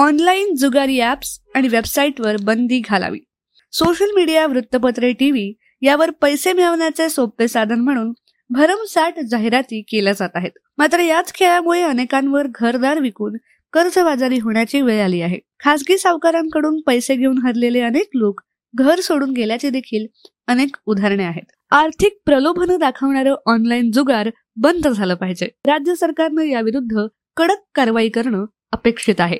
Online जुगारी apps आणि वेबसाईटवर बंदी घालावी. सोशल मीडिया वृत्तपत्रे टीव्ही यावर पैसे मिळवण्याचे सोपे साधन म्हणून भरमसाठ जाहिराती केल्या जात आहेत. मात्र याच खेळामुळे अनेकांवर घरदार विकून कर्जबाजारी होण्याची वेळ आली आहे. खासगी सावकारांकडून पैसे घेऊन हरलेले अनेक लोक घर सोडून गेल्याचे देखील अनेक उदाहरणे आहेत. आर्थिक प्रलोभन दाखवणारं ऑनलाईन जुगार बंद झालं पाहिजे. राज्य सरकारनं याविरुद्ध कडक कारवाई करणं अपेक्षित आहे.